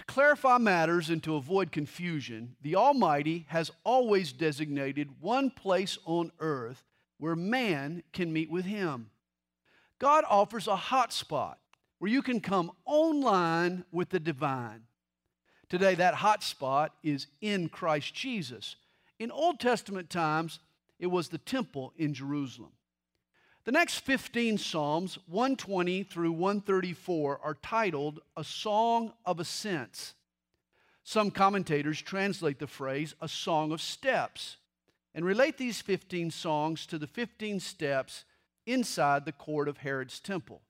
To clarify matters and to avoid confusion, the Almighty has always designated one place on earth where man can meet with Him. God offers a hot spot where you can come online with the divine. Today, that hot spot is in Christ Jesus. In Old Testament times, it was the temple in Jerusalem. The next 15 Psalms, 120 through 134, are titled A Song of Ascents. Some commentators translate the phrase a song of steps and relate these 15 songs to the 15 steps inside the court of Herod's temple.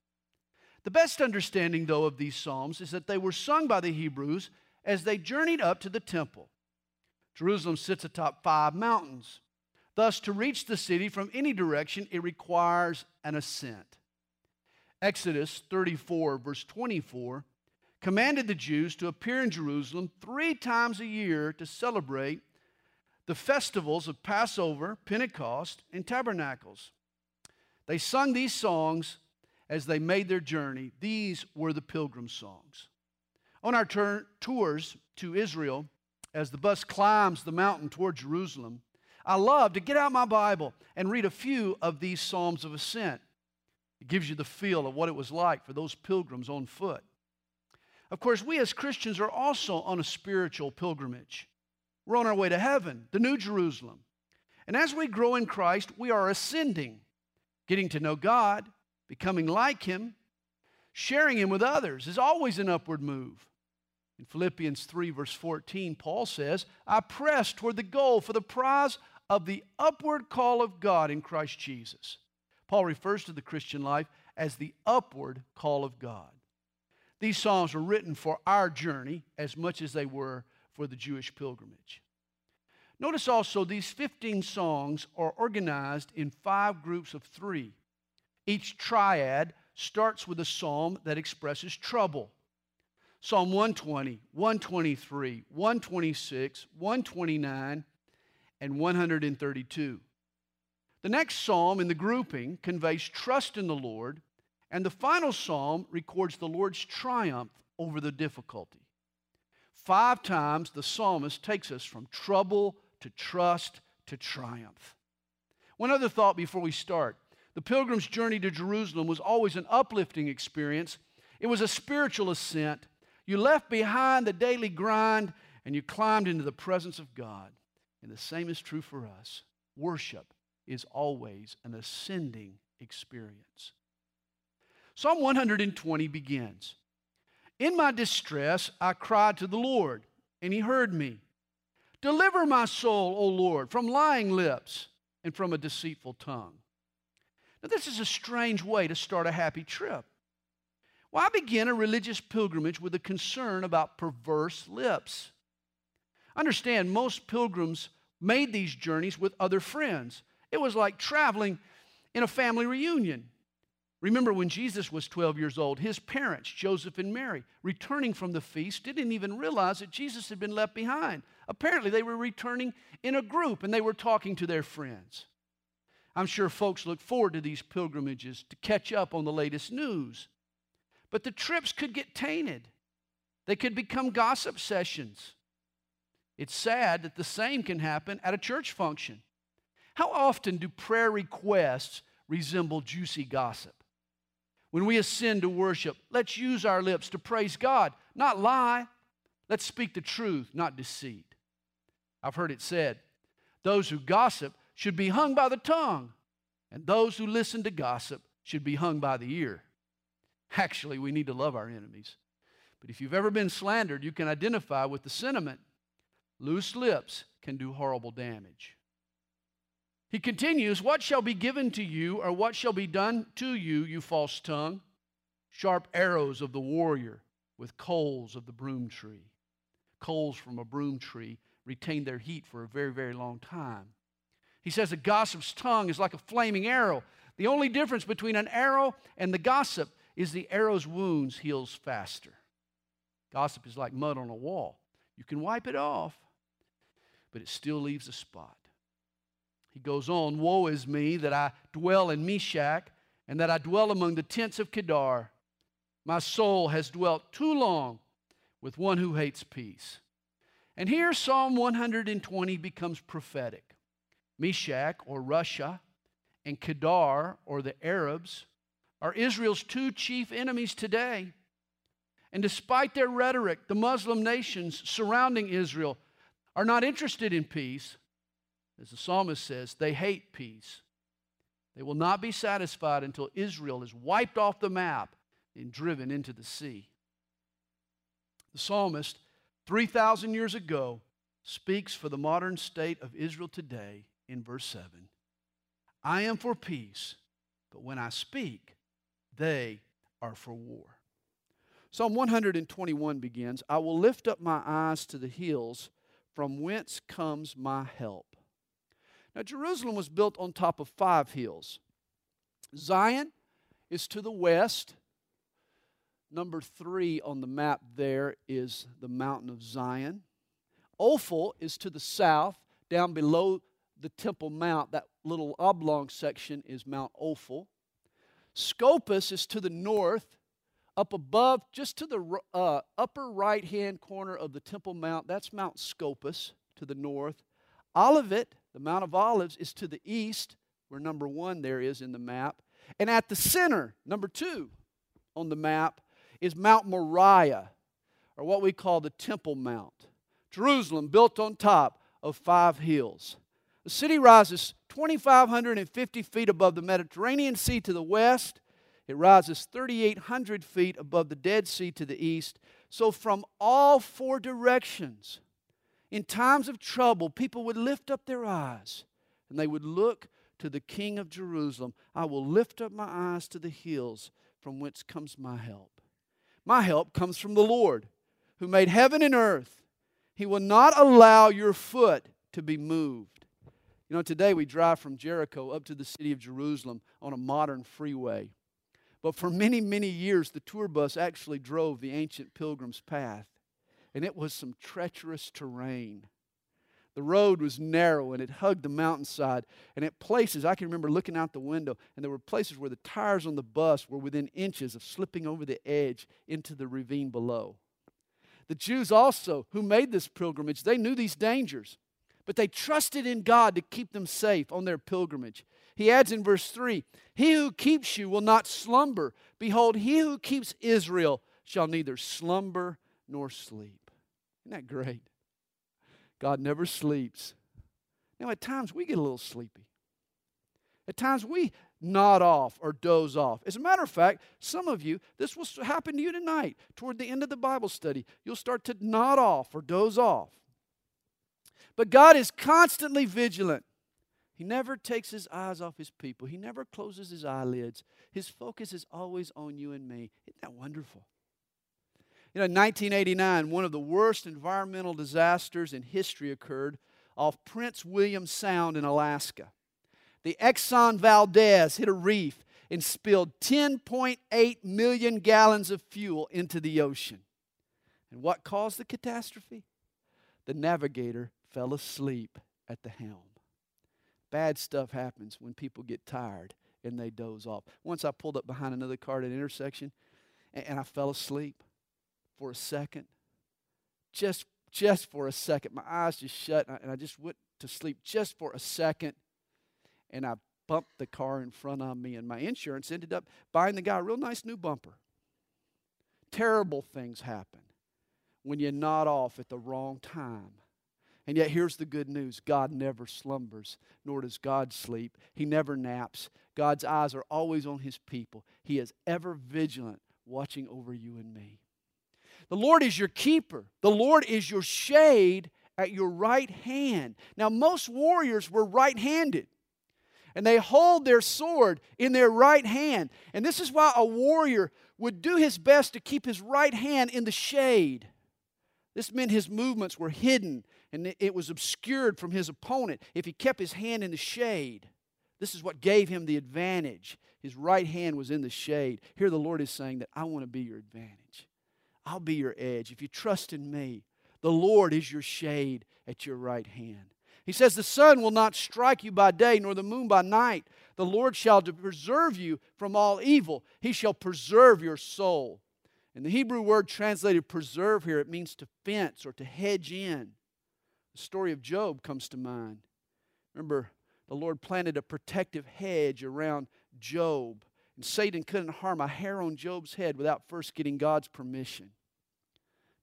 The best understanding, though, of these psalms is that they were sung by the Hebrews as they journeyed up to the temple. Jerusalem sits atop five mountains. Thus, to reach the city from any direction, it requires an ascent. Exodus 34, verse 24, commanded the Jews to appear in Jerusalem three times a year to celebrate the festivals of Passover, Pentecost, and Tabernacles. They sung these songs as they made their journey. These were the pilgrim songs. On our tours to Israel, as the bus climbs the mountain toward Jerusalem, I love to get out my Bible and read a few of these Psalms of Ascent. It gives you the feel of what it was like for those pilgrims on foot. Of course, we as Christians are also on a spiritual pilgrimage. We're on our way to heaven, the New Jerusalem. And as we grow in Christ, we are ascending, getting to know God, becoming like Him, sharing Him with others is always an upward move. In Philippians 3, verse 14, Paul says, I press toward the goal for the prize of the upward call of God in Christ Jesus. Paul refers to the Christian life as the upward call of God. These Psalms were written for our journey as much as they were for the Jewish pilgrimage. Notice also these 15 songs are organized in five groups of three. Each triad starts with a psalm that expresses trouble. Psalm 120, 123, 126, 129, and 132. The next psalm in the grouping conveys trust in the Lord, and the final psalm records the Lord's triumph over the difficulty. Five times the psalmist takes us from trouble to trust to triumph. One other thought before we start. The pilgrim's journey to Jerusalem was always an uplifting experience. It was a spiritual ascent you left behind the daily grind and you climbed into the presence of God. And the same is true for us. Worship is always an ascending experience. Psalm 120 begins In my distress, I cried to the Lord, and he heard me. Deliver my soul, O Lord, from lying lips and from a deceitful tongue. Now, this is a strange way to start a happy trip. Why begin a religious pilgrimage with a concern about perverse lips? Understand, most pilgrims made these journeys with other friends. It was like traveling in a family reunion. Remember when Jesus was 12 years old, his parents, Joseph and Mary, returning from the feast, didn't even realize that Jesus had been left behind. Apparently, they were returning in a group and they were talking to their friends. I'm sure folks look forward to these pilgrimages to catch up on the latest news. But the trips could get tainted, they could become gossip sessions. It's sad that the same can happen at a church function. How often do prayer requests resemble juicy gossip? When we ascend to worship, let's use our lips to praise God, not lie. Let's speak the truth, not deceit. I've heard it said those who gossip should be hung by the tongue, and those who listen to gossip should be hung by the ear. Actually, we need to love our enemies. But if you've ever been slandered, you can identify with the sentiment loose lips can do horrible damage. He continues, What shall be given to you, or what shall be done to you, you false tongue? Sharp arrows of the warrior with coals of the broom tree. Coals from a broom tree retain their heat for a very, very long time. He says a gossip's tongue is like a flaming arrow. The only difference between an arrow and the gossip is the arrow's wounds heals faster. Gossip is like mud on a wall. You can wipe it off, but it still leaves a spot. He goes on, Woe is me that I dwell in Meshech and that I dwell among the tents of Kedar. My soul has dwelt too long with one who hates peace. And here Psalm 120 becomes prophetic. Meshech or Russia and Kedar or the Arabs are Israel's two chief enemies today. And despite their rhetoric, the Muslim nations surrounding Israel are not interested in peace. As the psalmist says, they hate peace. They will not be satisfied until Israel is wiped off the map and driven into the sea. The psalmist, 3,000 years ago, speaks for the modern state of Israel today in verse 7. I am for peace, but when I speak, they are for war. Psalm 121 begins I will lift up my eyes to the hills, from whence comes my help. Now, Jerusalem was built on top of five hills. Zion is to the west. Number three on the map there is the mountain of Zion. Ophel is to the south, down below the Temple Mount. That little oblong section is Mount Ophel. Scopus is to the north, up above, just to the uh, upper right hand corner of the Temple Mount. That's Mount Scopus to the north. Olivet, the Mount of Olives, is to the east, where number one there is in the map. And at the center, number two on the map, is Mount Moriah, or what we call the Temple Mount. Jerusalem, built on top of five hills. The city rises 2,550 feet above the Mediterranean Sea to the west. It rises 3,800 feet above the Dead Sea to the east. So, from all four directions, in times of trouble, people would lift up their eyes and they would look to the King of Jerusalem. I will lift up my eyes to the hills from whence comes my help. My help comes from the Lord who made heaven and earth. He will not allow your foot to be moved. You know, today we drive from Jericho up to the city of Jerusalem on a modern freeway. But for many, many years, the tour bus actually drove the ancient pilgrim's path. And it was some treacherous terrain. The road was narrow and it hugged the mountainside. And at places, I can remember looking out the window, and there were places where the tires on the bus were within inches of slipping over the edge into the ravine below. The Jews also, who made this pilgrimage, they knew these dangers but they trusted in God to keep them safe on their pilgrimage. He adds in verse 3 He who keeps you will not slumber. Behold, he who keeps Israel shall neither slumber nor sleep. Isn't that great? God never sleeps. Now, at times we get a little sleepy. At times we nod off or doze off. As a matter of fact, some of you, this will happen to you tonight. Toward the end of the Bible study, you'll start to nod off or doze off. But God is constantly vigilant. He never takes his eyes off his people, he never closes his eyelids. His focus is always on you and me. Isn't that wonderful? You know, in 1989, one of the worst environmental disasters in history occurred off Prince William Sound in Alaska. The Exxon Valdez hit a reef and spilled 10.8 million gallons of fuel into the ocean. And what caused the catastrophe? The navigator fell asleep at the helm. Bad stuff happens when people get tired and they doze off. Once I pulled up behind another car at an intersection and, and I fell asleep for a second. Just just for a second. My eyes just shut and I, and I just went to sleep just for a second. And I bumped the car in front of me, and my insurance ended up buying the guy a real nice new bumper. Terrible things happen when you nod off at the wrong time and yet, here's the good news God never slumbers, nor does God sleep. He never naps. God's eyes are always on His people. He is ever vigilant, watching over you and me. The Lord is your keeper, the Lord is your shade at your right hand. Now, most warriors were right handed. And they hold their sword in their right hand. And this is why a warrior would do his best to keep his right hand in the shade. This meant his movements were hidden and it was obscured from his opponent if he kept his hand in the shade. This is what gave him the advantage. His right hand was in the shade. Here the Lord is saying that I want to be your advantage. I'll be your edge. If you trust in me, the Lord is your shade at your right hand. He says, The sun will not strike you by day, nor the moon by night. The Lord shall preserve you from all evil. He shall preserve your soul. And the Hebrew word translated preserve here, it means to fence or to hedge in. The story of Job comes to mind. Remember, the Lord planted a protective hedge around Job, and Satan couldn't harm a hair on Job's head without first getting God's permission.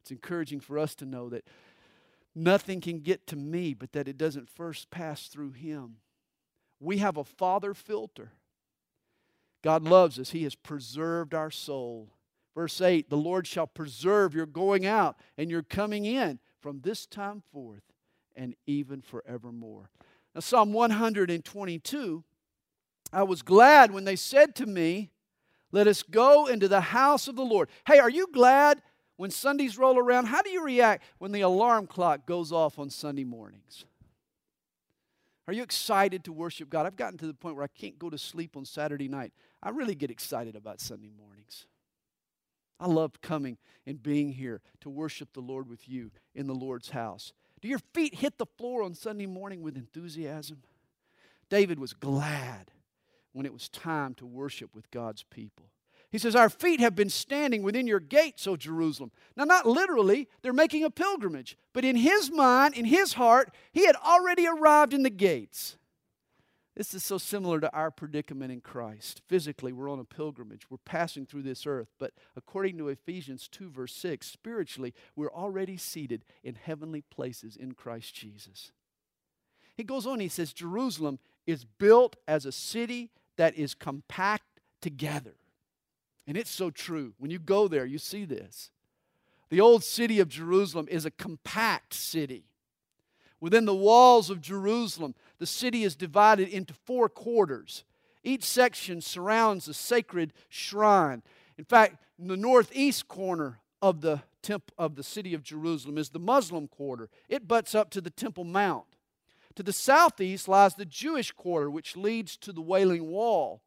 It's encouraging for us to know that nothing can get to me, but that it doesn't first pass through him. We have a father filter. God loves us, He has preserved our soul. Verse 8 The Lord shall preserve your going out and your coming in from this time forth and even forevermore. Now, Psalm 122 I was glad when they said to me, Let us go into the house of the Lord. Hey, are you glad when Sundays roll around? How do you react when the alarm clock goes off on Sunday mornings? Are you excited to worship God? I've gotten to the point where I can't go to sleep on Saturday night. I really get excited about Sunday mornings. I love coming and being here to worship the Lord with you in the Lord's house. Your feet hit the floor on Sunday morning with enthusiasm? David was glad when it was time to worship with God's people. He says, Our feet have been standing within your gates, O Jerusalem. Now, not literally, they're making a pilgrimage, but in his mind, in his heart, he had already arrived in the gates. This is so similar to our predicament in Christ. Physically, we're on a pilgrimage. We're passing through this earth. But according to Ephesians 2, verse 6, spiritually, we're already seated in heavenly places in Christ Jesus. He goes on, he says, Jerusalem is built as a city that is compact together. And it's so true. When you go there, you see this. The old city of Jerusalem is a compact city. Within the walls of Jerusalem, the city is divided into four quarters. Each section surrounds a sacred shrine. In fact, in the northeast corner of the temp- of the city of Jerusalem is the Muslim quarter. It butts up to the Temple Mount. To the southeast lies the Jewish quarter, which leads to the Wailing Wall.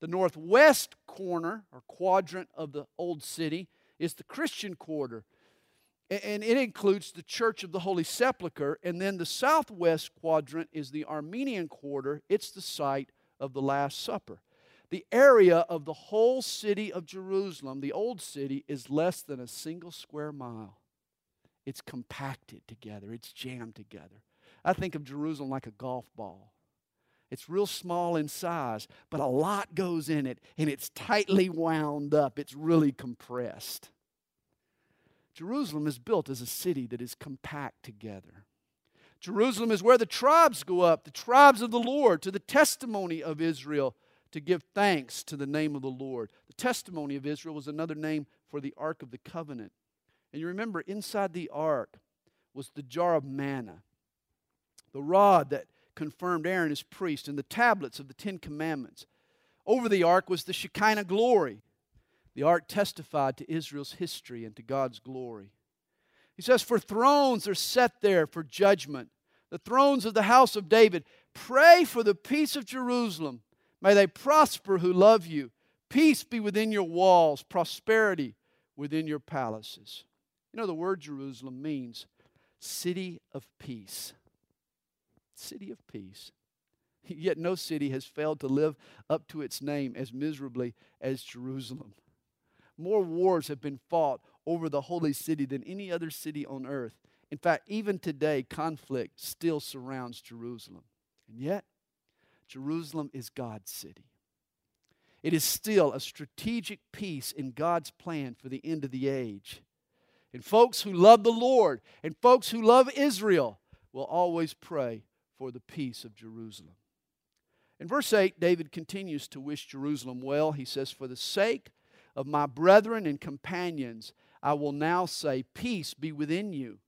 The northwest corner or quadrant of the old city is the Christian quarter. And it includes the Church of the Holy Sepulchre. And then the southwest quadrant is the Armenian quarter. It's the site of the Last Supper. The area of the whole city of Jerusalem, the old city, is less than a single square mile. It's compacted together, it's jammed together. I think of Jerusalem like a golf ball. It's real small in size, but a lot goes in it, and it's tightly wound up. It's really compressed. Jerusalem is built as a city that is compact together. Jerusalem is where the tribes go up, the tribes of the Lord, to the testimony of Israel to give thanks to the name of the Lord. The testimony of Israel was another name for the Ark of the Covenant. And you remember, inside the ark was the jar of manna the rod that confirmed Aaron as priest, and the tablets of the Ten Commandments. Over the ark was the Shekinah glory. The ark testified to Israel's history and to God's glory. He says, For thrones are set there for judgment, the thrones of the house of David. Pray for the peace of Jerusalem. May they prosper who love you. Peace be within your walls, prosperity within your palaces. You know, the word Jerusalem means city of peace city of peace. Yet no city has failed to live up to its name as miserably as Jerusalem. More wars have been fought over the holy city than any other city on earth. In fact, even today, conflict still surrounds Jerusalem. And yet, Jerusalem is God's city. It is still a strategic piece in God's plan for the end of the age. And folks who love the Lord and folks who love Israel will always pray for the peace of Jerusalem. In verse 8, David continues to wish Jerusalem well. He says, For the sake of my brethren and companions, I will now say, Peace be within you.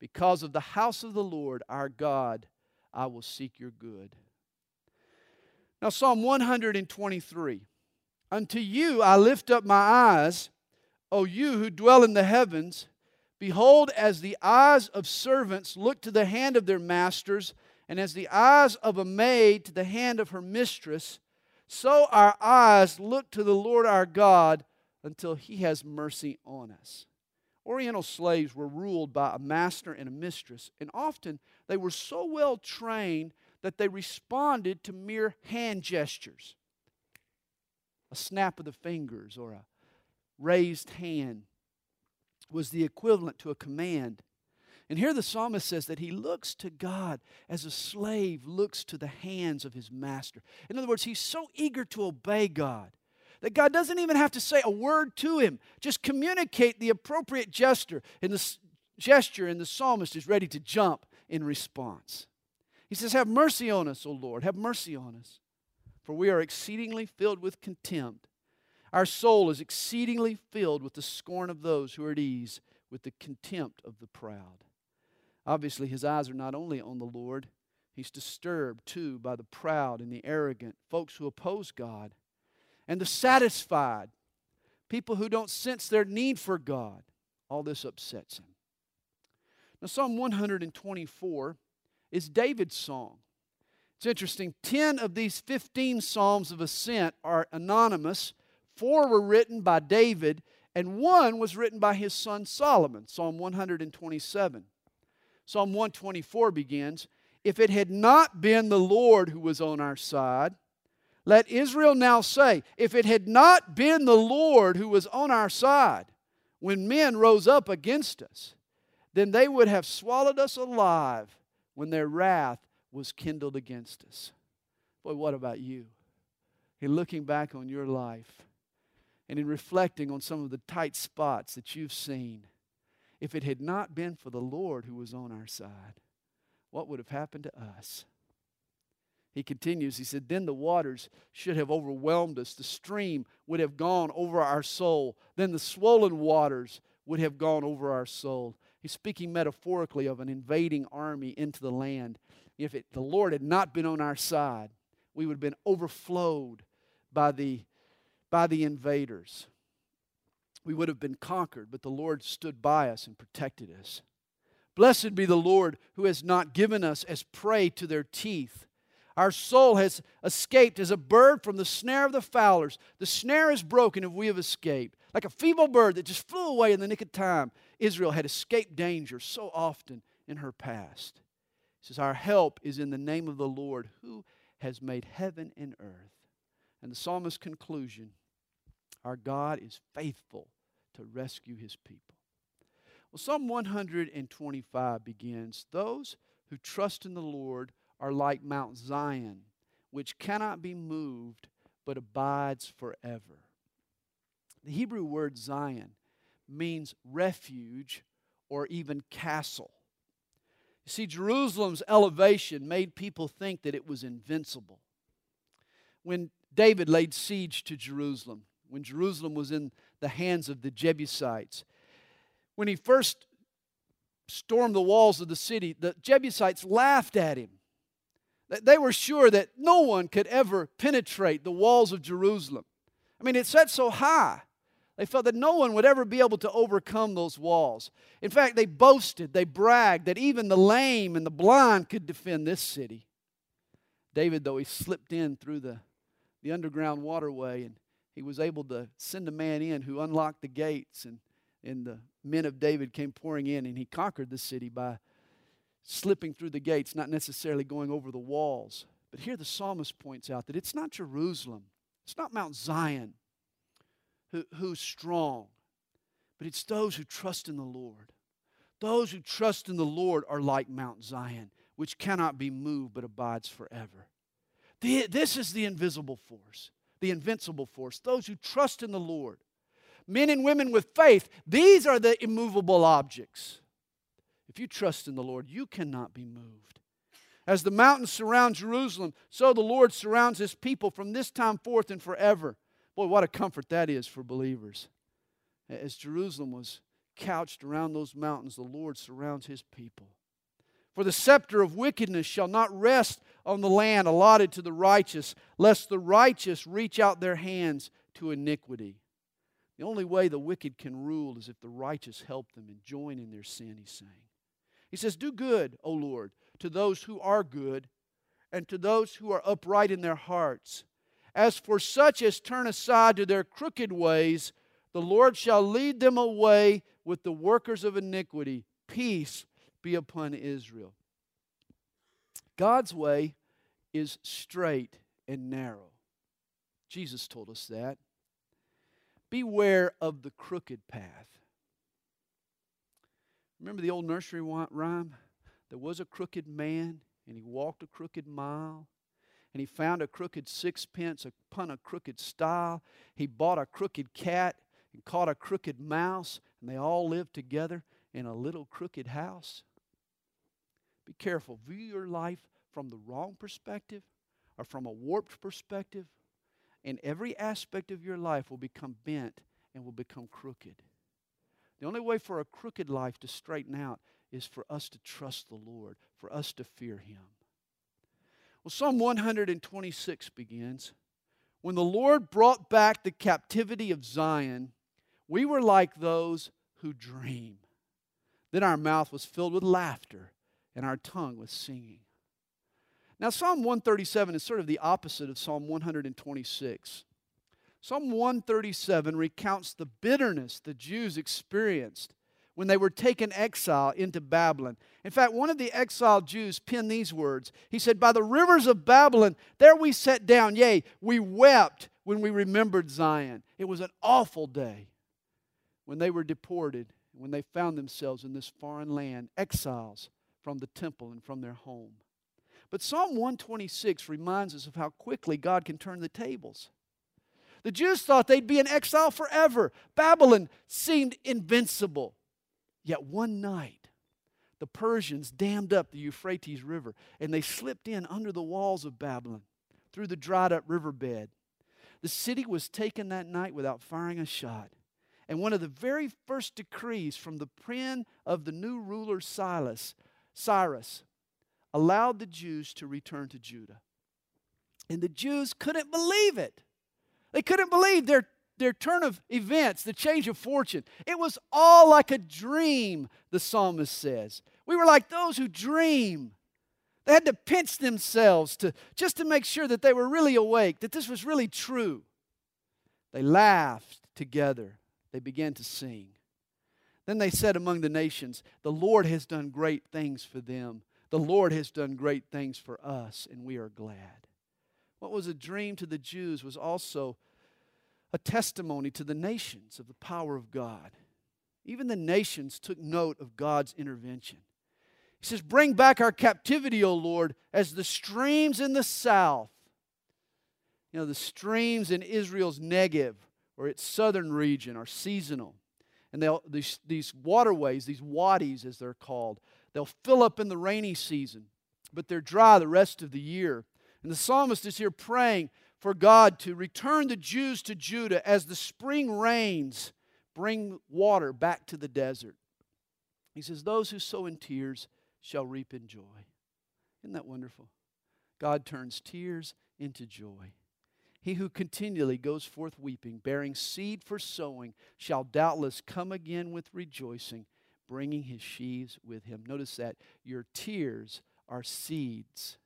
Because of the house of the Lord our God, I will seek your good. Now, Psalm 123 Unto you I lift up my eyes, O you who dwell in the heavens. Behold, as the eyes of servants look to the hand of their masters, and as the eyes of a maid to the hand of her mistress, so our eyes look to the Lord our God until he has mercy on us. Oriental slaves were ruled by a master and a mistress, and often they were so well trained that they responded to mere hand gestures a snap of the fingers or a raised hand was the equivalent to a command. And here the psalmist says that he looks to God as a slave looks to the hands of his master. In other words, he's so eager to obey God that God doesn't even have to say a word to him. Just communicate the appropriate gesture, and the gesture, and the psalmist is ready to jump in response. He says, Have mercy on us, O Lord, have mercy on us, for we are exceedingly filled with contempt. Our soul is exceedingly filled with the scorn of those who are at ease, with the contempt of the proud. Obviously, his eyes are not only on the Lord, he's disturbed too by the proud and the arrogant, folks who oppose God and the satisfied, people who don't sense their need for God. All this upsets him. Now, Psalm 124 is David's song. It's interesting. 10 of these 15 Psalms of Ascent are anonymous. Four were written by David, and one was written by his son Solomon, Psalm 127. Psalm 124 begins If it had not been the Lord who was on our side, let Israel now say, if it had not been the Lord who was on our side when men rose up against us, then they would have swallowed us alive when their wrath was kindled against us. Boy, what about you? In looking back on your life and in reflecting on some of the tight spots that you've seen, if it had not been for the Lord who was on our side, what would have happened to us? He continues, he said, Then the waters should have overwhelmed us. The stream would have gone over our soul. Then the swollen waters would have gone over our soul. He's speaking metaphorically of an invading army into the land. If it, the Lord had not been on our side, we would have been overflowed by the, by the invaders. We would have been conquered, but the Lord stood by us and protected us. Blessed be the Lord who has not given us as prey to their teeth our soul has escaped as a bird from the snare of the fowlers. The snare is broken if we have escaped. Like a feeble bird that just flew away in the nick of time, Israel had escaped danger so often in her past. He says, Our help is in the name of the Lord who has made heaven and earth. And the psalmist's conclusion our God is faithful to rescue his people. Well, Psalm 125 begins Those who trust in the Lord are like Mount Zion, which cannot be moved but abides forever. The Hebrew word Zion means refuge or even castle. You see, Jerusalem's elevation made people think that it was invincible. When David laid siege to Jerusalem, when Jerusalem was in the hands of the Jebusites, when he first stormed the walls of the city, the Jebusites laughed at him. They were sure that no one could ever penetrate the walls of Jerusalem. I mean, it set so high. They felt that no one would ever be able to overcome those walls. In fact, they boasted, they bragged that even the lame and the blind could defend this city. David, though, he slipped in through the, the underground waterway and he was able to send a man in who unlocked the gates, and, and the men of David came pouring in, and he conquered the city by slipping through the gates, not necessarily going over the walls. But here the psalmist points out that it's not Jerusalem, it's not Mount Zion who, who's strong, but it's those who trust in the Lord. Those who trust in the Lord are like Mount Zion, which cannot be moved but abides forever. The, this is the invisible force, the invincible force. Those who trust in the Lord. Men and women with faith, these are the immovable objects. If you trust in the Lord, you cannot be moved. As the mountains surround Jerusalem, so the Lord surrounds his people from this time forth and forever. Boy, what a comfort that is for believers. As Jerusalem was couched around those mountains, the Lord surrounds his people. For the scepter of wickedness shall not rest on the land allotted to the righteous, lest the righteous reach out their hands to iniquity. The only way the wicked can rule is if the righteous help them and join in their sin, he's saying. He says, Do good, O Lord, to those who are good, and to those who are upright in their hearts. As for such as turn aside to their crooked ways, the Lord shall lead them away with the workers of iniquity. Peace be upon Israel. God's way is straight and narrow. Jesus told us that. Beware of the crooked path. Remember the old nursery rhyme? There was a crooked man, and he walked a crooked mile. And he found a crooked sixpence upon a crooked stile. He bought a crooked cat and caught a crooked mouse, and they all lived together in a little crooked house. Be careful. View your life from the wrong perspective or from a warped perspective, and every aspect of your life will become bent and will become crooked. The only way for a crooked life to straighten out is for us to trust the Lord, for us to fear Him. Well, Psalm 126 begins When the Lord brought back the captivity of Zion, we were like those who dream. Then our mouth was filled with laughter and our tongue with singing. Now, Psalm 137 is sort of the opposite of Psalm 126. Psalm 137 recounts the bitterness the Jews experienced when they were taken exile into Babylon. In fact, one of the exiled Jews penned these words. He said, By the rivers of Babylon, there we sat down. Yea, we wept when we remembered Zion. It was an awful day when they were deported, when they found themselves in this foreign land, exiles from the temple and from their home. But Psalm 126 reminds us of how quickly God can turn the tables. The Jews thought they'd be in exile forever. Babylon seemed invincible. Yet one night, the Persians dammed up the Euphrates River and they slipped in under the walls of Babylon through the dried up riverbed. The city was taken that night without firing a shot. And one of the very first decrees from the pen of the new ruler Silas, Cyrus allowed the Jews to return to Judah. And the Jews couldn't believe it. They couldn't believe their their turn of events, the change of fortune. It was all like a dream, the psalmist says. We were like those who dream. They had to pinch themselves to, just to make sure that they were really awake, that this was really true. They laughed together. They began to sing. Then they said among the nations, The Lord has done great things for them. The Lord has done great things for us, and we are glad. What was a dream to the Jews was also a testimony to the nations of the power of God. Even the nations took note of God's intervention. He says, Bring back our captivity, O Lord, as the streams in the south. You know, the streams in Israel's Negev or its southern region are seasonal. And they'll, these, these waterways, these wadis as they're called, they'll fill up in the rainy season, but they're dry the rest of the year. And the psalmist is here praying for God to return the Jews to Judah as the spring rains bring water back to the desert. He says, Those who sow in tears shall reap in joy. Isn't that wonderful? God turns tears into joy. He who continually goes forth weeping, bearing seed for sowing, shall doubtless come again with rejoicing, bringing his sheaves with him. Notice that your tears are seeds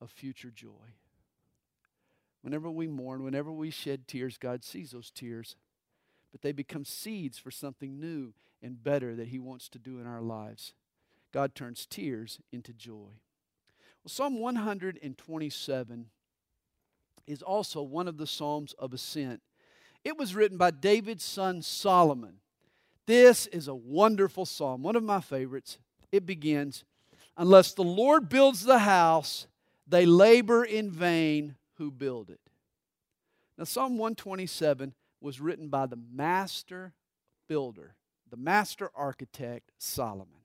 of future joy. Whenever we mourn, whenever we shed tears, God sees those tears. But they become seeds for something new and better that He wants to do in our lives. God turns tears into joy. Well, Psalm 127 is also one of the Psalms of Ascent. It was written by David's son Solomon. This is a wonderful psalm, one of my favorites. It begins Unless the Lord builds the house, they labor in vain who build it. Now, Psalm 127 was written by the master builder, the master architect, Solomon.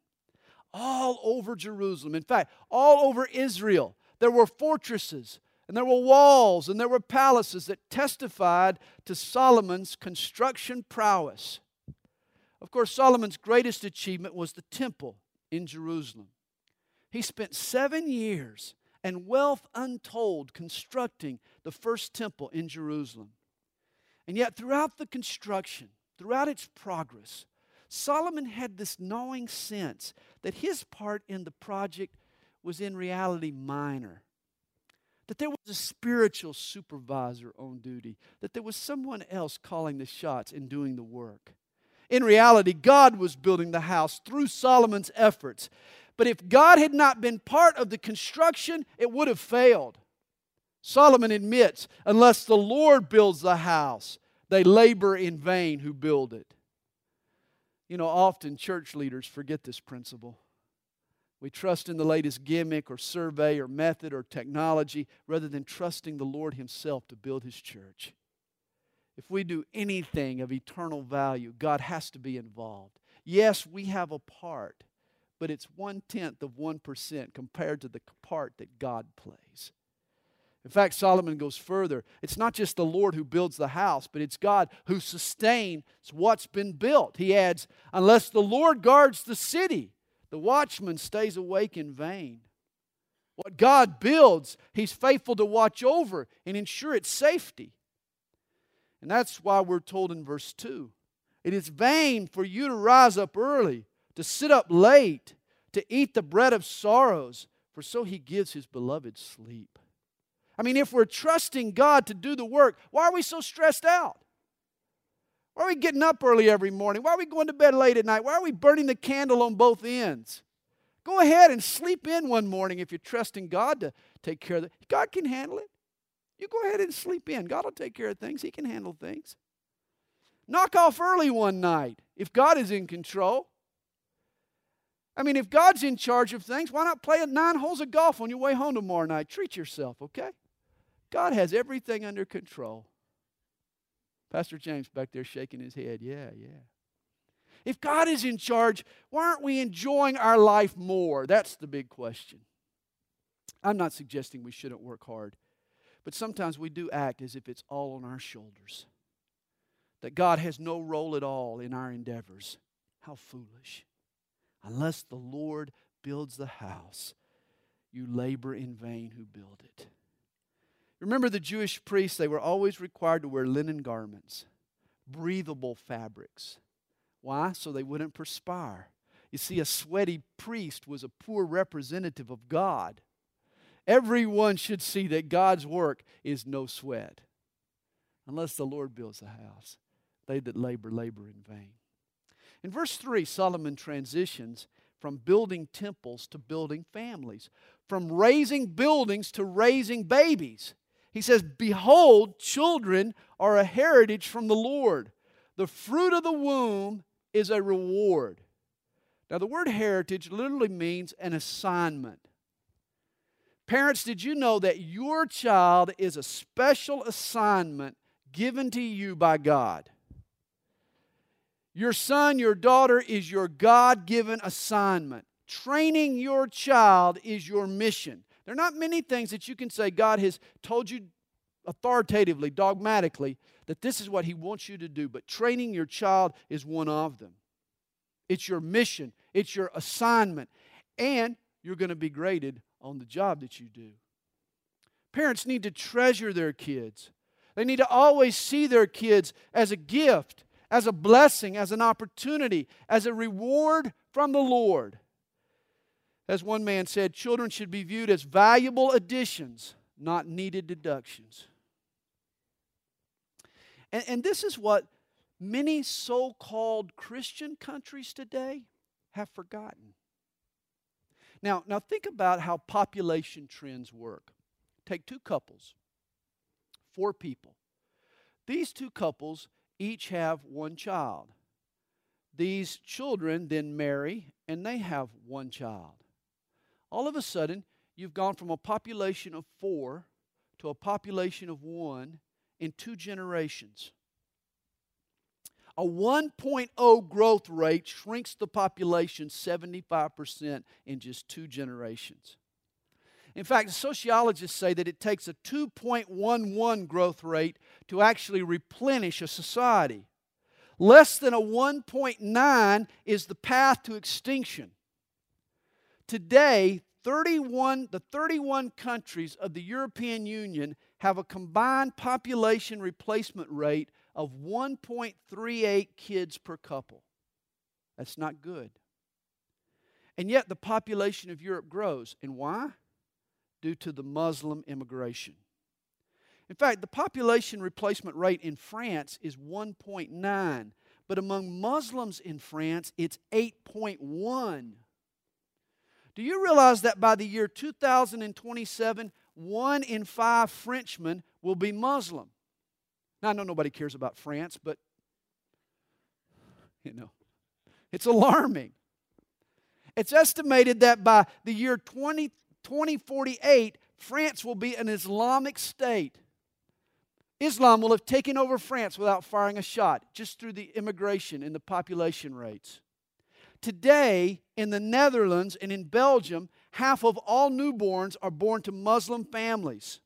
All over Jerusalem, in fact, all over Israel, there were fortresses and there were walls and there were palaces that testified to Solomon's construction prowess. Of course, Solomon's greatest achievement was the temple in Jerusalem. He spent seven years and wealth untold constructing the first temple in Jerusalem. And yet, throughout the construction, throughout its progress, Solomon had this gnawing sense that his part in the project was in reality minor. That there was a spiritual supervisor on duty, that there was someone else calling the shots and doing the work. In reality, God was building the house through Solomon's efforts. But if God had not been part of the construction, it would have failed. Solomon admits, unless the Lord builds the house, they labor in vain who build it. You know, often church leaders forget this principle. We trust in the latest gimmick or survey or method or technology rather than trusting the Lord Himself to build His church. If we do anything of eternal value, God has to be involved. Yes, we have a part, but it's one tenth of 1% compared to the part that God plays. In fact, Solomon goes further. It's not just the Lord who builds the house, but it's God who sustains what's been built. He adds, Unless the Lord guards the city, the watchman stays awake in vain. What God builds, He's faithful to watch over and ensure its safety. And that's why we're told in verse 2 it is vain for you to rise up early, to sit up late, to eat the bread of sorrows, for so He gives His beloved sleep. I mean, if we're trusting God to do the work, why are we so stressed out? Why are we getting up early every morning? Why are we going to bed late at night? Why are we burning the candle on both ends? Go ahead and sleep in one morning if you're trusting God to take care of it. God can handle it. You go ahead and sleep in. God will take care of things, He can handle things. Knock off early one night if God is in control. I mean, if God's in charge of things, why not play nine holes of golf on your way home tomorrow night? Treat yourself, okay? God has everything under control. Pastor James back there shaking his head. Yeah, yeah. If God is in charge, why aren't we enjoying our life more? That's the big question. I'm not suggesting we shouldn't work hard, but sometimes we do act as if it's all on our shoulders. That God has no role at all in our endeavors. How foolish. Unless the Lord builds the house, you labor in vain who build it. Remember the Jewish priests, they were always required to wear linen garments, breathable fabrics. Why? So they wouldn't perspire. You see, a sweaty priest was a poor representative of God. Everyone should see that God's work is no sweat. Unless the Lord builds a house, they that labor, labor in vain. In verse 3, Solomon transitions from building temples to building families, from raising buildings to raising babies. He says, Behold, children are a heritage from the Lord. The fruit of the womb is a reward. Now, the word heritage literally means an assignment. Parents, did you know that your child is a special assignment given to you by God? Your son, your daughter is your God given assignment. Training your child is your mission. There are not many things that you can say God has told you authoritatively, dogmatically, that this is what He wants you to do, but training your child is one of them. It's your mission, it's your assignment, and you're going to be graded on the job that you do. Parents need to treasure their kids. They need to always see their kids as a gift, as a blessing, as an opportunity, as a reward from the Lord. As one man said, children should be viewed as valuable additions, not needed deductions. And, and this is what many so called Christian countries today have forgotten. Now, now think about how population trends work. Take two couples, four people. These two couples each have one child. These children then marry and they have one child. All of a sudden, you've gone from a population of four to a population of one in two generations. A 1.0 growth rate shrinks the population 75% in just two generations. In fact, sociologists say that it takes a 2.11 growth rate to actually replenish a society. Less than a 1.9 is the path to extinction. Today, 31, the 31 countries of the European Union have a combined population replacement rate of 1.38 kids per couple. That's not good. And yet the population of Europe grows. And why? Due to the Muslim immigration. In fact, the population replacement rate in France is 1.9, but among Muslims in France, it's 8.1. Do you realize that by the year 2027, one in five Frenchmen will be Muslim? Now, I know nobody cares about France, but, you know, It's alarming. It's estimated that by the year 20, 2048, France will be an Islamic state. Islam will have taken over France without firing a shot, just through the immigration and the population rates. Today, in the Netherlands and in Belgium, half of all newborns are born to Muslim families.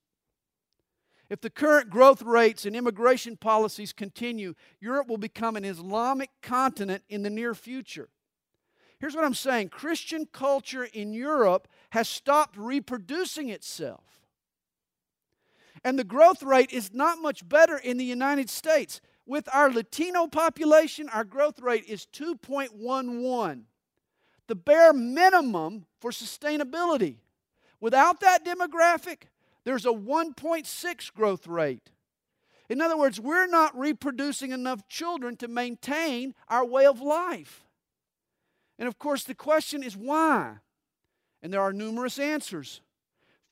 If the current growth rates and immigration policies continue, Europe will become an Islamic continent in the near future. Here's what I'm saying Christian culture in Europe has stopped reproducing itself. And the growth rate is not much better in the United States. With our Latino population, our growth rate is 2.11, the bare minimum for sustainability. Without that demographic, there's a 1.6 growth rate. In other words, we're not reproducing enough children to maintain our way of life. And of course, the question is why? And there are numerous answers.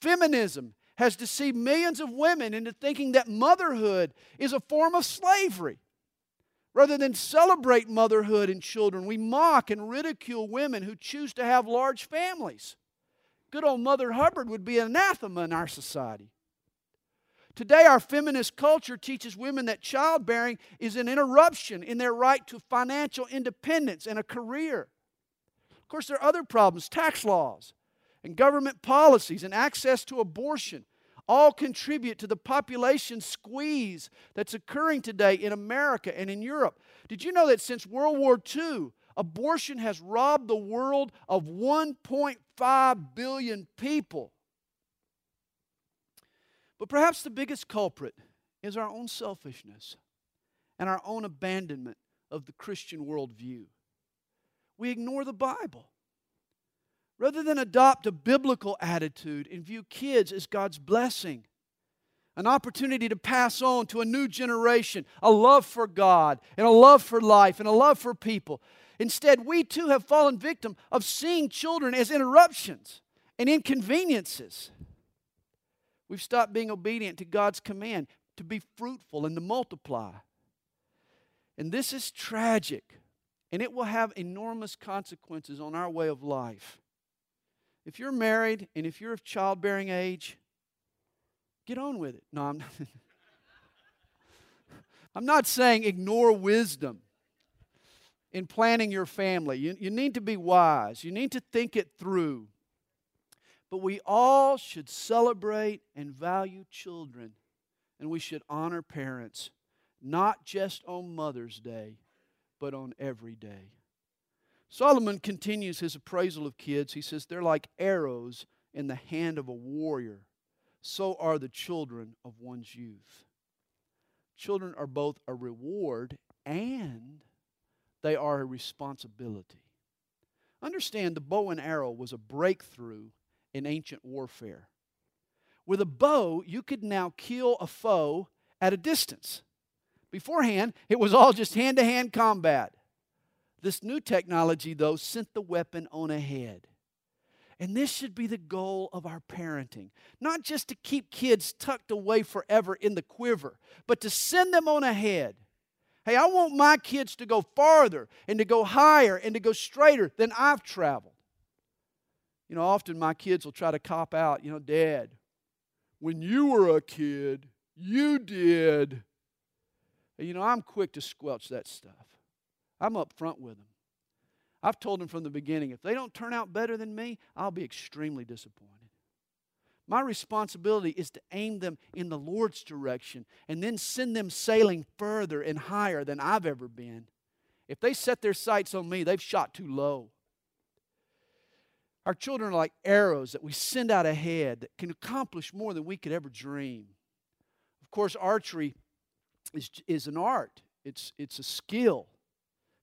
Feminism has deceived millions of women into thinking that motherhood is a form of slavery. Rather than celebrate motherhood and children, we mock and ridicule women who choose to have large families. Good old Mother Hubbard would be anathema in our society. Today, our feminist culture teaches women that childbearing is an interruption in their right to financial independence and a career. Of course, there are other problems tax laws, and government policies and access to abortion all contribute to the population squeeze that's occurring today in America and in Europe. Did you know that since World War II, abortion has robbed the world of 1.5 billion people? But perhaps the biggest culprit is our own selfishness and our own abandonment of the Christian worldview. We ignore the Bible. Rather than adopt a biblical attitude and view kids as God's blessing, an opportunity to pass on to a new generation a love for God and a love for life and a love for people. Instead, we too have fallen victim of seeing children as interruptions and inconveniences. We've stopped being obedient to God's command to be fruitful and to multiply. And this is tragic, and it will have enormous consequences on our way of life. If you're married and if you're of childbearing age, get on with it. No, I'm not. I'm not saying ignore wisdom in planning your family. You, you need to be wise, you need to think it through. But we all should celebrate and value children, and we should honor parents, not just on Mother's Day, but on every day. Solomon continues his appraisal of kids. He says, They're like arrows in the hand of a warrior. So are the children of one's youth. Children are both a reward and they are a responsibility. Understand the bow and arrow was a breakthrough in ancient warfare. With a bow, you could now kill a foe at a distance. Beforehand, it was all just hand to hand combat. This new technology, though, sent the weapon on ahead. And this should be the goal of our parenting. Not just to keep kids tucked away forever in the quiver, but to send them on ahead. Hey, I want my kids to go farther and to go higher and to go straighter than I've traveled. You know, often my kids will try to cop out, you know, Dad, when you were a kid, you did. You know, I'm quick to squelch that stuff. I'm up front with them. I've told them from the beginning if they don't turn out better than me, I'll be extremely disappointed. My responsibility is to aim them in the Lord's direction and then send them sailing further and higher than I've ever been. If they set their sights on me, they've shot too low. Our children are like arrows that we send out ahead that can accomplish more than we could ever dream. Of course, archery is, is an art, it's, it's a skill.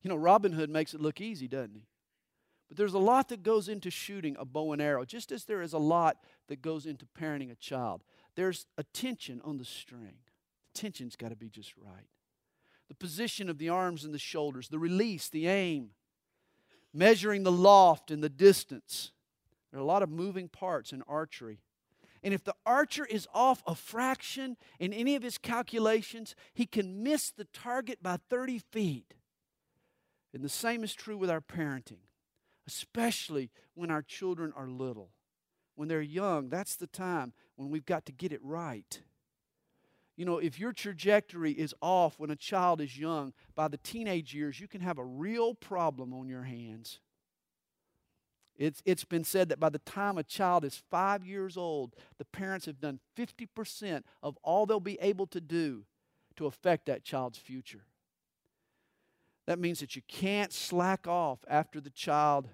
You know, Robin Hood makes it look easy, doesn't he? But there's a lot that goes into shooting a bow and arrow, just as there is a lot that goes into parenting a child. There's a tension on the string. The tension's got to be just right. The position of the arms and the shoulders, the release, the aim, measuring the loft and the distance. There are a lot of moving parts in archery. And if the archer is off a fraction in any of his calculations, he can miss the target by 30 feet. And the same is true with our parenting, especially when our children are little. When they're young, that's the time when we've got to get it right. You know, if your trajectory is off when a child is young, by the teenage years, you can have a real problem on your hands. It's, it's been said that by the time a child is five years old, the parents have done 50% of all they'll be able to do to affect that child's future. That means that you can't slack off after the child,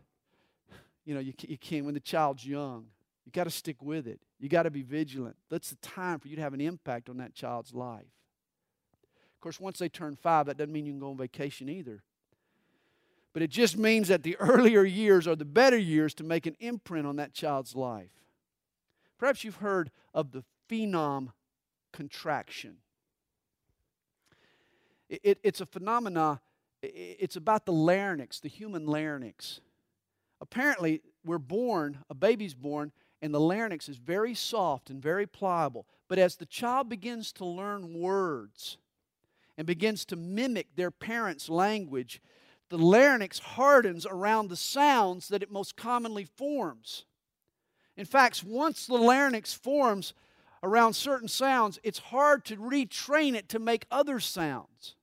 you know, you, you can't when the child's young. You got to stick with it. You got to be vigilant. That's the time for you to have an impact on that child's life. Of course, once they turn five, that doesn't mean you can go on vacation either but it just means that the earlier years are the better years to make an imprint on that child's life. Perhaps you've heard of the phenom contraction. It, it, it's a phenomena, it's about the larynx, the human larynx. Apparently, we're born, a baby's born, and the larynx is very soft and very pliable. But as the child begins to learn words and begins to mimic their parents' language, the larynx hardens around the sounds that it most commonly forms. In fact, once the larynx forms around certain sounds, it's hard to retrain it to make other sounds.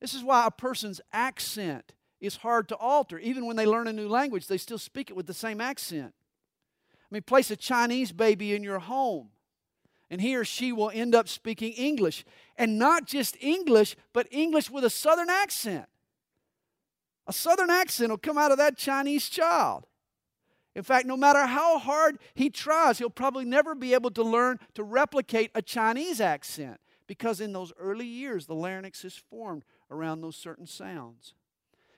This is why a person's accent is hard to alter. Even when they learn a new language, they still speak it with the same accent. I mean, place a Chinese baby in your home, and he or she will end up speaking English. And not just English, but English with a southern accent. A southern accent will come out of that Chinese child. In fact, no matter how hard he tries, he'll probably never be able to learn to replicate a Chinese accent because in those early years, the larynx is formed around those certain sounds.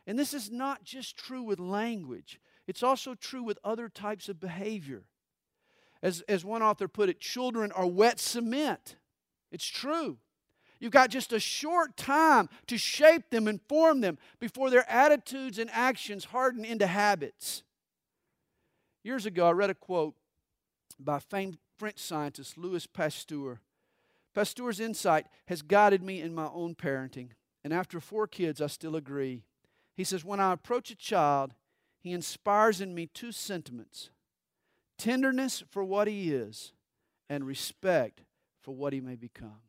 And this is not just true with language, it's also true with other types of behavior. As, as one author put it, children are wet cement. It's true. You've got just a short time to shape them and form them before their attitudes and actions harden into habits. Years ago, I read a quote by famed French scientist Louis Pasteur. Pasteur's insight has guided me in my own parenting, and after four kids, I still agree. He says, When I approach a child, he inspires in me two sentiments tenderness for what he is, and respect for what he may become.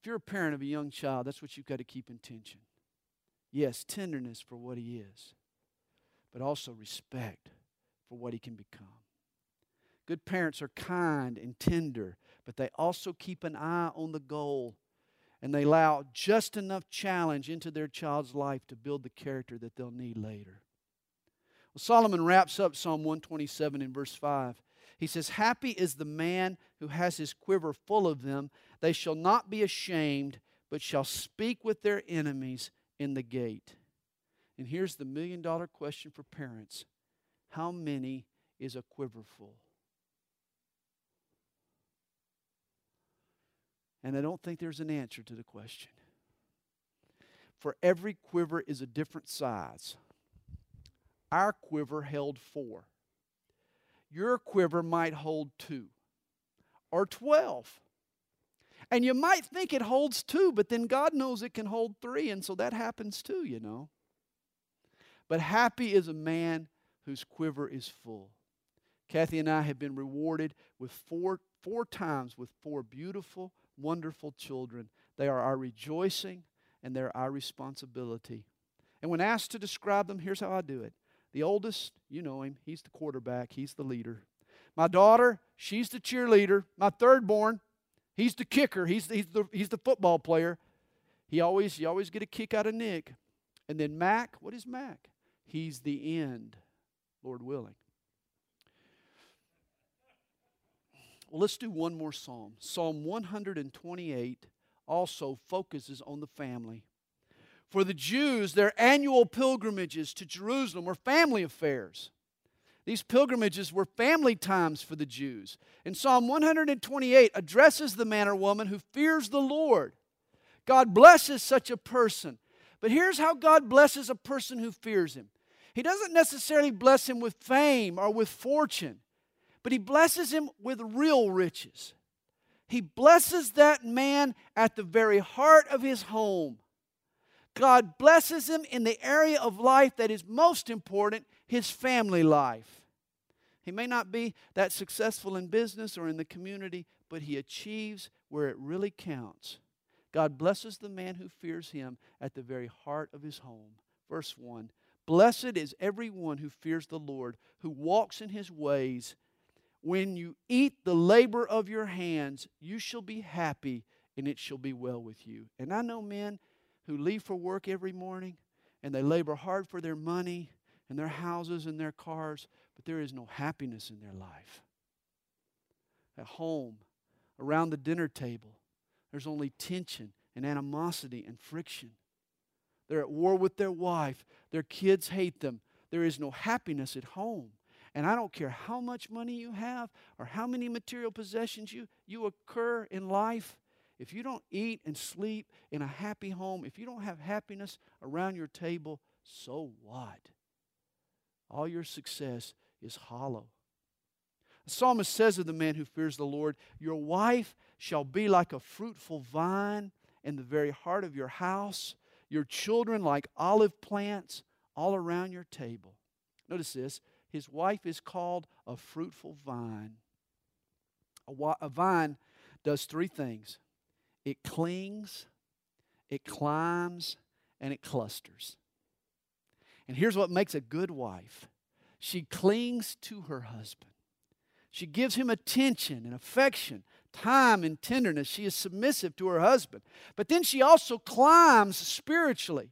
If you're a parent of a young child, that's what you've got to keep in tension. Yes, tenderness for what he is, but also respect for what he can become. Good parents are kind and tender, but they also keep an eye on the goal and they allow just enough challenge into their child's life to build the character that they'll need later. Well, Solomon wraps up Psalm 127 in verse 5. He says, Happy is the man who has his quiver full of them. They shall not be ashamed, but shall speak with their enemies in the gate. And here's the million dollar question for parents How many is a quiver full? And I don't think there's an answer to the question. For every quiver is a different size. Our quiver held four your quiver might hold two or 12. And you might think it holds two, but then God knows it can hold three, and so that happens too, you know. But happy is a man whose quiver is full. Kathy and I have been rewarded with four, four times with four beautiful, wonderful children. They are our rejoicing and they're our responsibility. And when asked to describe them, here's how I do it the oldest, you know him, he's the quarterback, he's the leader. My daughter, she's the cheerleader. My third born, he's the kicker, he's, the, he's, the, he's the football player. He always, you always get a kick out of Nick. And then Mac, what is Mac? He's the end, Lord willing. Well, let's do one more psalm. Psalm 128 also focuses on the family. For the Jews, their annual pilgrimages to Jerusalem were family affairs. These pilgrimages were family times for the Jews. And Psalm 128 addresses the man or woman who fears the Lord. God blesses such a person. But here's how God blesses a person who fears Him He doesn't necessarily bless him with fame or with fortune, but He blesses him with real riches. He blesses that man at the very heart of his home God blesses him in the area of life that is most important his family life. He may not be that successful in business or in the community, but he achieves where it really counts. God blesses the man who fears him at the very heart of his home. Verse 1 Blessed is everyone who fears the Lord, who walks in his ways. When you eat the labor of your hands, you shall be happy, and it shall be well with you. And I know men who leave for work every morning and they labor hard for their money and their houses and their cars, but there is no happiness in their life. At home, around the dinner table, there's only tension and animosity and friction. They're at war with their wife. Their kids hate them. There is no happiness at home. And I don't care how much money you have or how many material possessions you, you occur in life, if you don't eat and sleep in a happy home, if you don't have happiness around your table, so what? All your success is hollow. The psalmist says of the man who fears the Lord, Your wife shall be like a fruitful vine in the very heart of your house, your children like olive plants all around your table. Notice this his wife is called a fruitful vine. A, vine does three things it clings, it climbs, and it clusters. And here's what makes a good wife she clings to her husband. She gives him attention and affection, time and tenderness. She is submissive to her husband. But then she also climbs spiritually.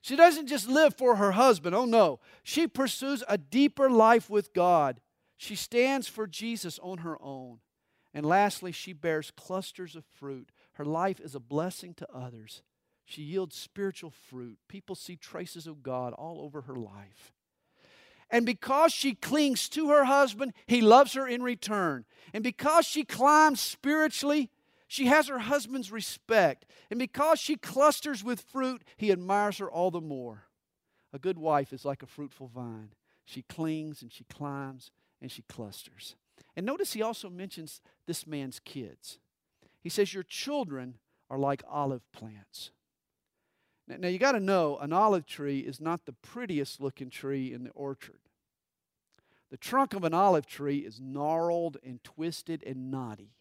She doesn't just live for her husband. Oh no. She pursues a deeper life with God. She stands for Jesus on her own. And lastly, she bears clusters of fruit. Her life is a blessing to others. She yields spiritual fruit. People see traces of God all over her life. And because she clings to her husband, he loves her in return. And because she climbs spiritually, she has her husband's respect. And because she clusters with fruit, he admires her all the more. A good wife is like a fruitful vine. She clings and she climbs and she clusters. And notice he also mentions this man's kids. He says, Your children are like olive plants. Now, now you got to know an olive tree is not the prettiest looking tree in the orchard. The trunk of an olive tree is gnarled and twisted and knotty.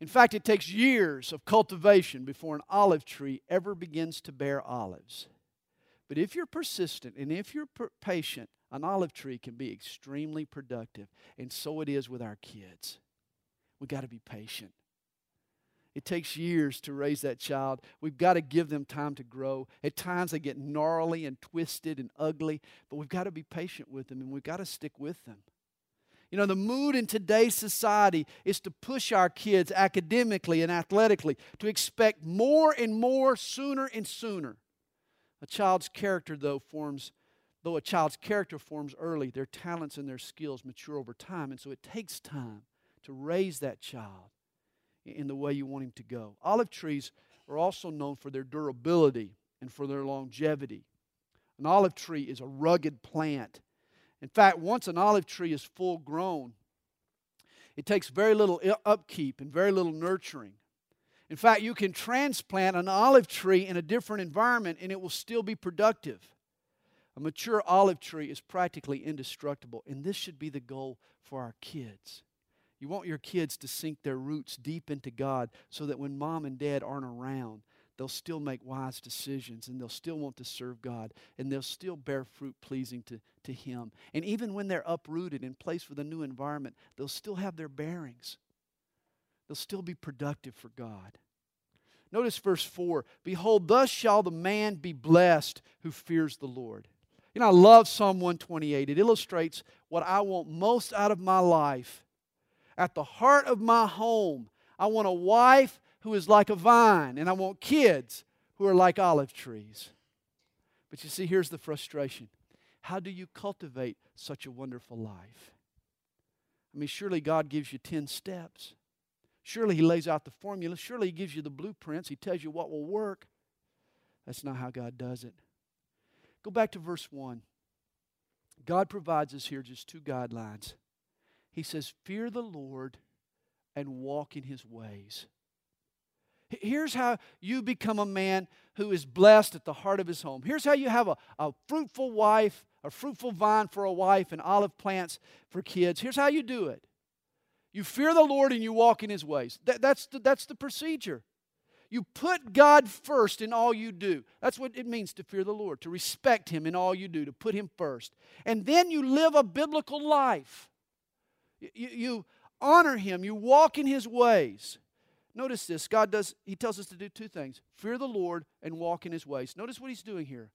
In fact, it takes years of cultivation before an olive tree ever begins to bear olives. But if you're persistent and if you're patient, an olive tree can be extremely productive. And so it is with our kids. We've got to be patient. It takes years to raise that child. We've got to give them time to grow. At times they get gnarly and twisted and ugly, but we've got to be patient with them and we've got to stick with them. You know, the mood in today's society is to push our kids academically and athletically to expect more and more sooner and sooner. A child's character, though, forms, though a child's character forms early, their talents and their skills mature over time. And so it takes time to raise that child in the way you want him to go. Olive trees are also known for their durability and for their longevity. An olive tree is a rugged plant. In fact, once an olive tree is full grown, it takes very little upkeep and very little nurturing. In fact, you can transplant an olive tree in a different environment and it will still be productive. A mature olive tree is practically indestructible, and this should be the goal for our kids. You want your kids to sink their roots deep into God so that when mom and dad aren't around, they'll still make wise decisions and they'll still want to serve God and they'll still bear fruit pleasing to, to Him. And even when they're uprooted and placed with a new environment, they'll still have their bearings. They'll still be productive for God. Notice verse 4 Behold, thus shall the man be blessed who fears the Lord. You know, I love Psalm 128. It illustrates what I want most out of my life at the heart of my home. I want a wife who is like a vine, and I want kids who are like olive trees. But you see, here's the frustration how do you cultivate such a wonderful life? I mean, surely God gives you 10 steps. Surely He lays out the formula. Surely He gives you the blueprints. He tells you what will work. That's not how God does it. Go back to verse 1. God provides us here just two guidelines. He says, Fear the Lord and walk in his ways. Here's how you become a man who is blessed at the heart of his home. Here's how you have a, a fruitful wife, a fruitful vine for a wife, and olive plants for kids. Here's how you do it you fear the Lord and you walk in his ways. That, that's, the, that's the procedure. You put God first in all you do. That's what it means to fear the Lord, to respect Him in all you do, to put Him first. And then you live a biblical life. You, you honor Him, you walk in His ways. Notice this God does, He tells us to do two things fear the Lord and walk in His ways. Notice what He's doing here.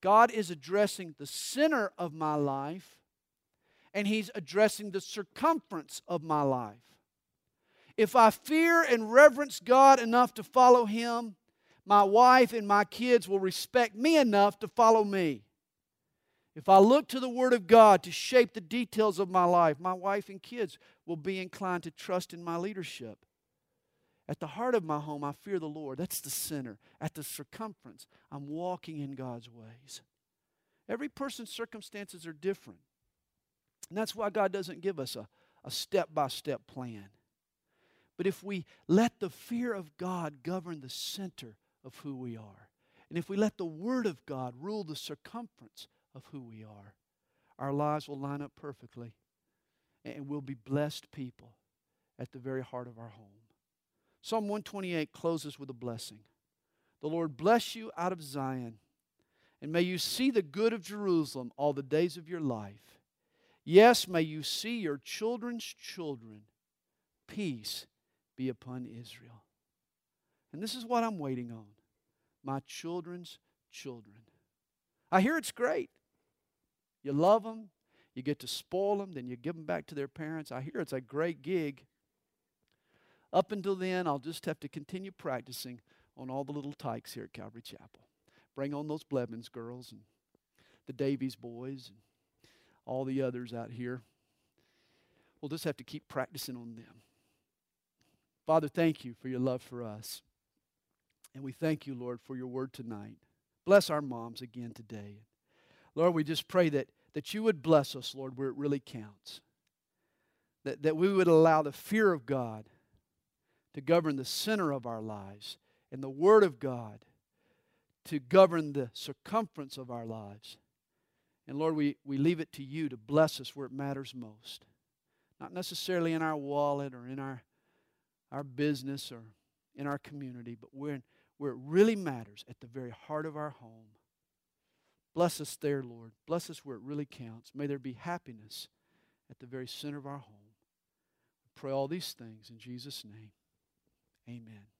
God is addressing the center of my life, and He's addressing the circumference of my life. If I fear and reverence God enough to follow Him, my wife and my kids will respect me enough to follow me. If I look to the Word of God to shape the details of my life, my wife and kids will be inclined to trust in my leadership. At the heart of my home, I fear the Lord. That's the center. At the circumference, I'm walking in God's ways. Every person's circumstances are different. And that's why God doesn't give us a step by step plan. But if we let the fear of God govern the center of who we are, and if we let the Word of God rule the circumference of who we are, our lives will line up perfectly and we'll be blessed people at the very heart of our home. Psalm 128 closes with a blessing. The Lord bless you out of Zion, and may you see the good of Jerusalem all the days of your life. Yes, may you see your children's children. Peace be upon Israel. And this is what I'm waiting on my children's children. I hear it's great. You love them, you get to spoil them, then you give them back to their parents. I hear it's a great gig. Up until then, I'll just have to continue practicing on all the little tykes here at Calvary Chapel. Bring on those Blevins girls and the Davies boys and all the others out here. We'll just have to keep practicing on them. Father, thank you for your love for us. And we thank you, Lord, for your word tonight. Bless our moms again today. Lord, we just pray that, that you would bless us, Lord, where it really counts. That, that we would allow the fear of God to govern the center of our lives and the Word of God to govern the circumference of our lives. And Lord, we, we leave it to you to bless us where it matters most. Not necessarily in our wallet or in our, our business or in our community, but where, where it really matters, at the very heart of our home. Bless us there, Lord. Bless us where it really counts. May there be happiness at the very center of our home. Pray all these things in Jesus' name. Amen.